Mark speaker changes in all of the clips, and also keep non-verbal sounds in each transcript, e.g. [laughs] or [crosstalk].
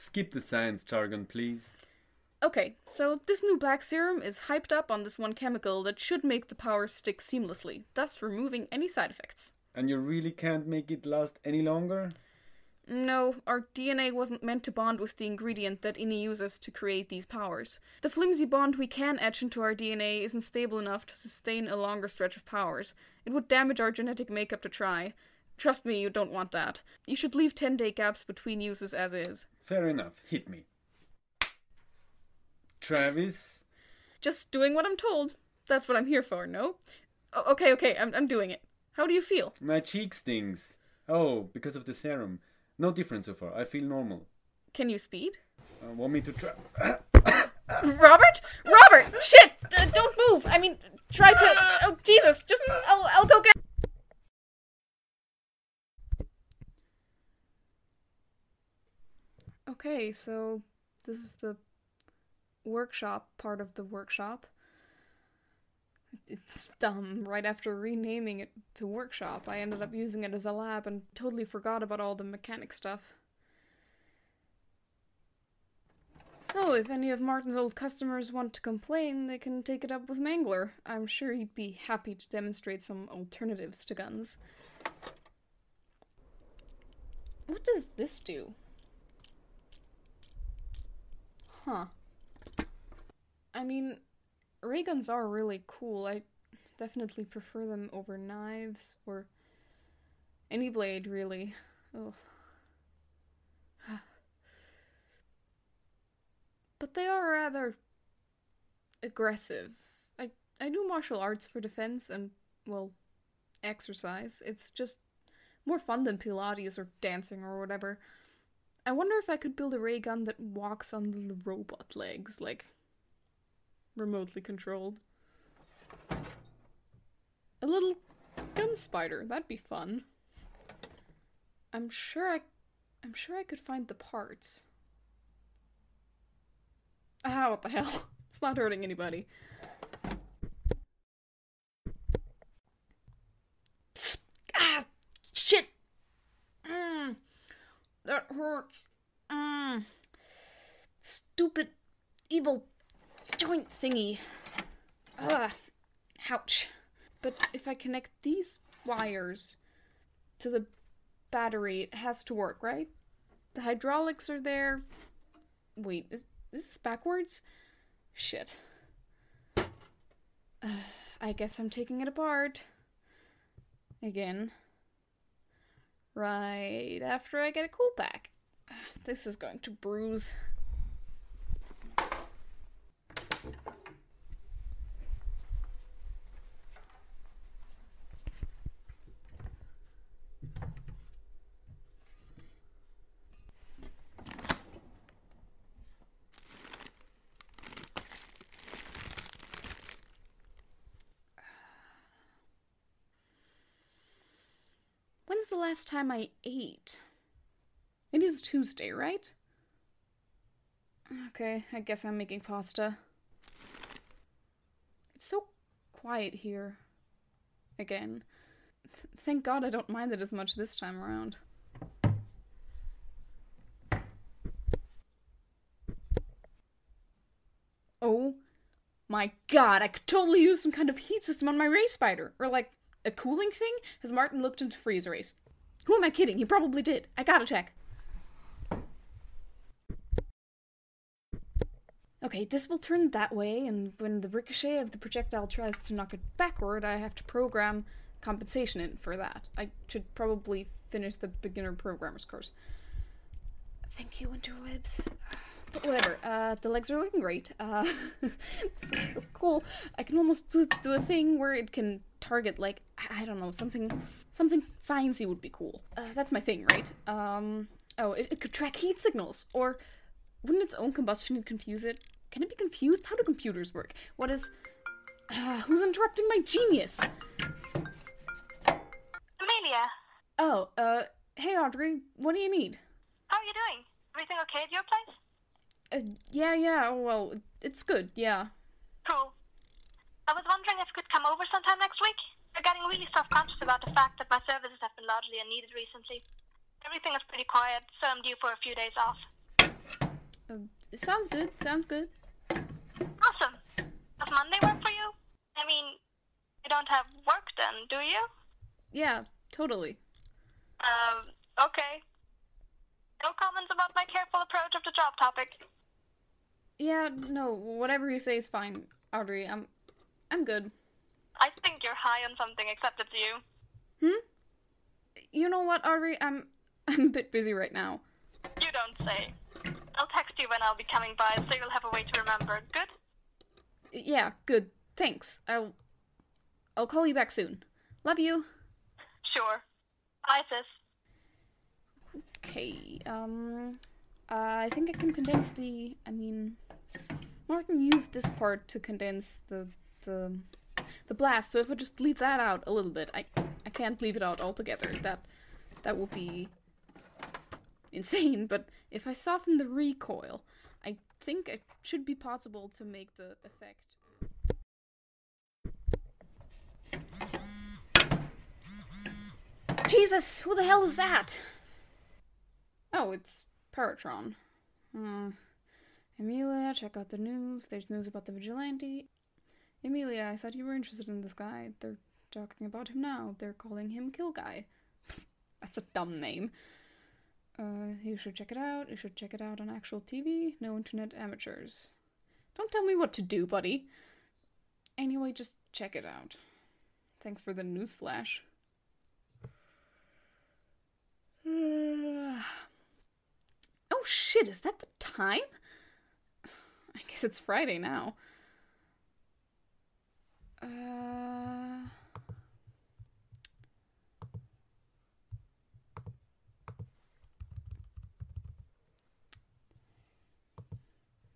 Speaker 1: Skip the science jargon, please.
Speaker 2: Okay, so this new black serum is hyped up on this one chemical that should make the powers stick seamlessly, thus removing any side effects.
Speaker 1: And you really can't make it last any longer?
Speaker 2: No, our DNA wasn't meant to bond with the ingredient that INI uses to create these powers. The flimsy bond we can etch into our DNA isn't stable enough to sustain a longer stretch of powers. It would damage our genetic makeup to try. Trust me, you don't want that. You should leave 10 day gaps between uses as is.
Speaker 1: Fair enough. Hit me. Travis?
Speaker 2: Just doing what I'm told. That's what I'm here for, no? O- okay, okay, I'm, I'm doing it. How do you feel?
Speaker 1: My cheek stings. Oh, because of the serum. No difference so far. I feel normal.
Speaker 2: Can you speed?
Speaker 1: Uh, want me to try? [coughs]
Speaker 2: Robert? Robert! Shit! Uh, don't move! I mean, try to. Oh, Jesus! Just. I'll, I'll go get. Okay, so this is the workshop part of the workshop. It's dumb. Right after renaming it to workshop, I ended up using it as a lab and totally forgot about all the mechanic stuff. Oh, if any of Martin's old customers want to complain, they can take it up with Mangler. I'm sure he'd be happy to demonstrate some alternatives to guns. What does this do? Huh. I mean, ray guns are really cool. I definitely prefer them over knives or any blade, really. Ugh. [sighs] but they are rather aggressive. I I do martial arts for defense and well, exercise. It's just more fun than Pilates or dancing or whatever. I wonder if I could build a ray gun that walks on little robot legs, like remotely controlled. A little gun spider, that'd be fun. I'm sure I I'm sure I could find the parts. Ah, what the hell? [laughs] It's not hurting anybody. Ah, shit! Mm, that hurts. Mm. Stupid, evil joint thingy. Ah, ouch. But if I connect these wires to the battery, it has to work, right? The hydraulics are there. Wait, is, is this backwards? Shit. Uh, [sighs] I guess I'm taking it apart. Again. Right after I get a cool pack. [sighs] This is going to bruise. Last time I ate? It is Tuesday, right? Okay, I guess I'm making pasta. It's so quiet here. Again. Th- thank God I don't mind it as much this time around. Oh my god, I could totally use some kind of heat system on my ray spider. Or like a cooling thing? Has Martin looked into freeze rays? Who am I kidding? He probably did. I gotta check. Okay, this will turn that way, and when the ricochet of the projectile tries to knock it backward, I have to program compensation in for that. I should probably finish the beginner programmer's course. Thank you, interwebs. But whatever, uh, the legs are looking great. Uh, [laughs] so cool. I can almost do, do a thing where it can target, like, I don't know, something something sciencey would be cool. Uh, that's my thing, right? Um, oh, it, it could track heat signals, or wouldn't its own combustion confuse it? Can it be confused? How do computers work? What is... Uh, who's interrupting my genius?
Speaker 3: Emilia,
Speaker 2: Oh, uh, hey Audrey, what do you need?
Speaker 3: how are you doing? Everything okay at your place?
Speaker 2: Uh, yeah, yeah, well, it's good, yeah.
Speaker 3: Cool. I was wondering if you could come over sometime next week. We're getting really self-conscious about the fact that my services have been largely unneeded recently. Everything is pretty quiet, so I'm due for a few days off.
Speaker 2: Uh, it sounds good. Sounds good.
Speaker 3: Awesome. Does Monday work for you? I mean, you don't have work then, do you?
Speaker 2: Yeah, totally.
Speaker 3: Um, okay. No comments about my careful approach of the job topic.
Speaker 2: Yeah, no, whatever you say is fine, Audrey. I'm, I'm good.
Speaker 3: I think you're high on something except it's you.
Speaker 2: Hmm? You know what, Audrey? I'm, [laughs] I'm a bit busy right now.
Speaker 3: You don't say. I'll text you when I'll be coming by so you'll have a way to remember. Good?
Speaker 2: Yeah, good. Thanks. I'll, I'll call you back soon. Love you.
Speaker 3: Sure. Bye, sis.
Speaker 2: Okay, um, uh, I think I can condense the. I mean, Martin used this part to condense the the the blast. So if I just leave that out a little bit, I I can't leave it out altogether. That that would be insane. [laughs] But if I soften the recoil, I think it should be possible to make the effect. Jesus, who the hell is that? Oh, it's Paratron. Hmm. Emilia, check out the news. There's news about the vigilante. Emilia, I thought you were interested in this guy. They're talking about him now. They're calling him Kill Guy. [laughs] That's a dumb name. Uh, you should check it out. You should check it out on actual TV. No internet amateurs. Don't tell me what to do, buddy. Anyway, just check it out. Thanks for the news flash. [sighs] oh shit, is that the time? [sighs] I guess it's Friday now.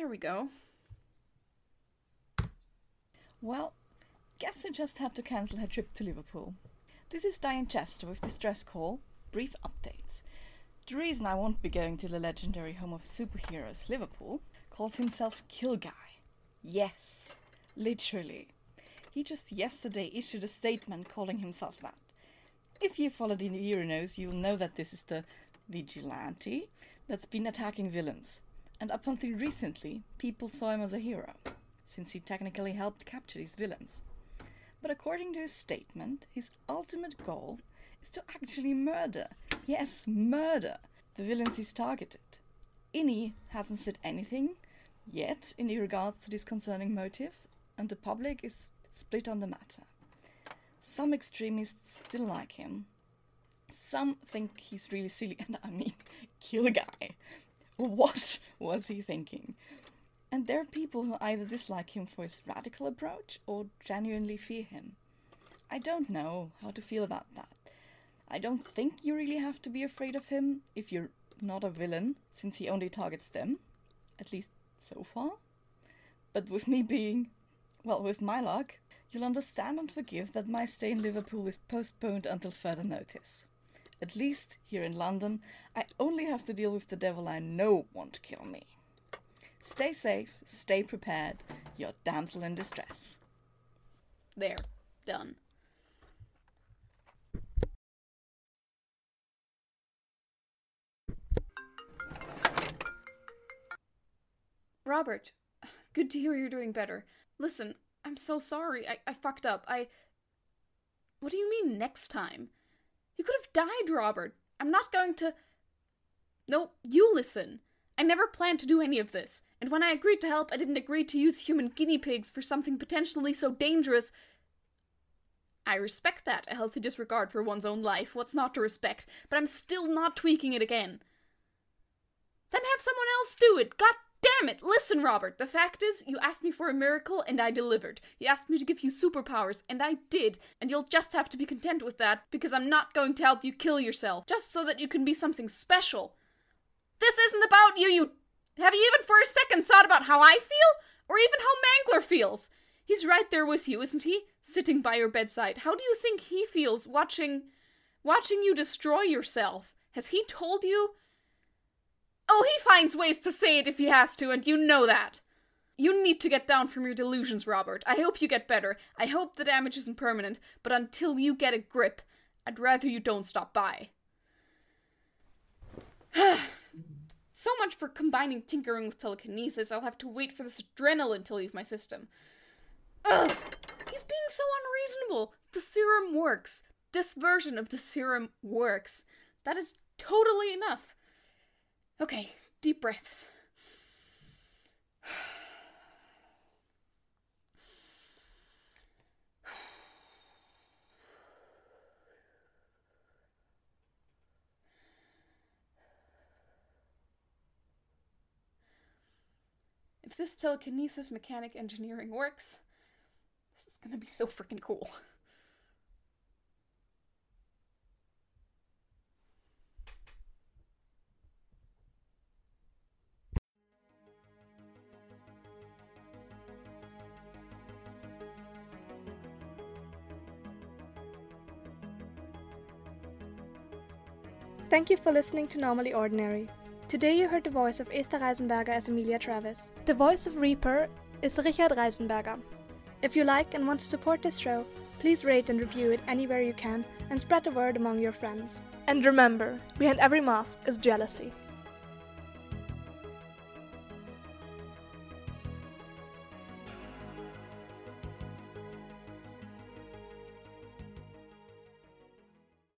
Speaker 2: There we go.
Speaker 4: Well, guess I just had to cancel her trip to Liverpool. This is Diane Chester with Distress Call. Brief updates. The reason I won't be going to the legendary home of superheroes, Liverpool, calls himself Kill Guy. Yes, literally. He just yesterday issued a statement calling himself that. If you follow the Euronews, you'll know that this is the vigilante that's been attacking villains. And up until recently, people saw him as a hero, since he technically helped capture these villains. But according to his statement, his ultimate goal is to actually murder. Yes, murder the villains he's targeted. Inni hasn't said anything yet in regards to this concerning motive, and the public is split on the matter. Some extremists still like him. Some think he's really silly, [laughs] and I mean, kill a guy. What was he thinking? And there are people who either dislike him for his radical approach or genuinely fear him. I don't know how to feel about that. I don't think you really have to be afraid of him if you're not a villain, since he only targets them. At least so far. But with me being, well, with my luck, you'll understand and forgive that my stay in Liverpool is postponed until further notice. At least here in London, I only have to deal with the devil I know won't kill me. Stay safe, stay prepared, your damsel in distress.
Speaker 2: There. Done. Robert, good to hear you're doing better. Listen, I'm so sorry. I, I fucked up. I. What do you mean next time? You could have died, Robert. I'm not going to. No, you listen. I never planned to do any of this, and when I agreed to help, I didn't agree to use human guinea pigs for something potentially so dangerous. I respect that, a healthy disregard for one's own life. What's not to respect? But I'm still not tweaking it again. Then have someone else do it. God damn it! Listen, Robert, the fact is, you asked me for a miracle and I delivered. You asked me to give you superpowers and I did, and you'll just have to be content with that because I'm not going to help you kill yourself, just so that you can be something special. This isn't about you, you. Have you even for a second thought about how I feel? Or even how Mangler feels? He's right there with you, isn't he? Sitting by your bedside. How do you think he feels watching. watching you destroy yourself? Has he told you? Oh, he finds ways to say it if he has to, and you know that. You need to get down from your delusions, Robert. I hope you get better. I hope the damage isn't permanent, but until you get a grip, I'd rather you don't stop by. [sighs] So much for combining tinkering with telekinesis. I'll have to wait for this adrenaline to leave my system. Ugh! He's being so unreasonable. The serum works. This version of the serum works. That is totally enough. Okay, deep breaths. If this telekinesis mechanic engineering works, this is gonna be so freaking cool.
Speaker 5: Thank you for listening to Normally Ordinary. Today you heard the voice of Esther Reisenberger as Emilia Travis. The voice of Reaper is Richard Reisenberger. If you like and want to support this show, please rate and review it anywhere you can and spread the word among your friends. And remember, behind every mask is jealousy.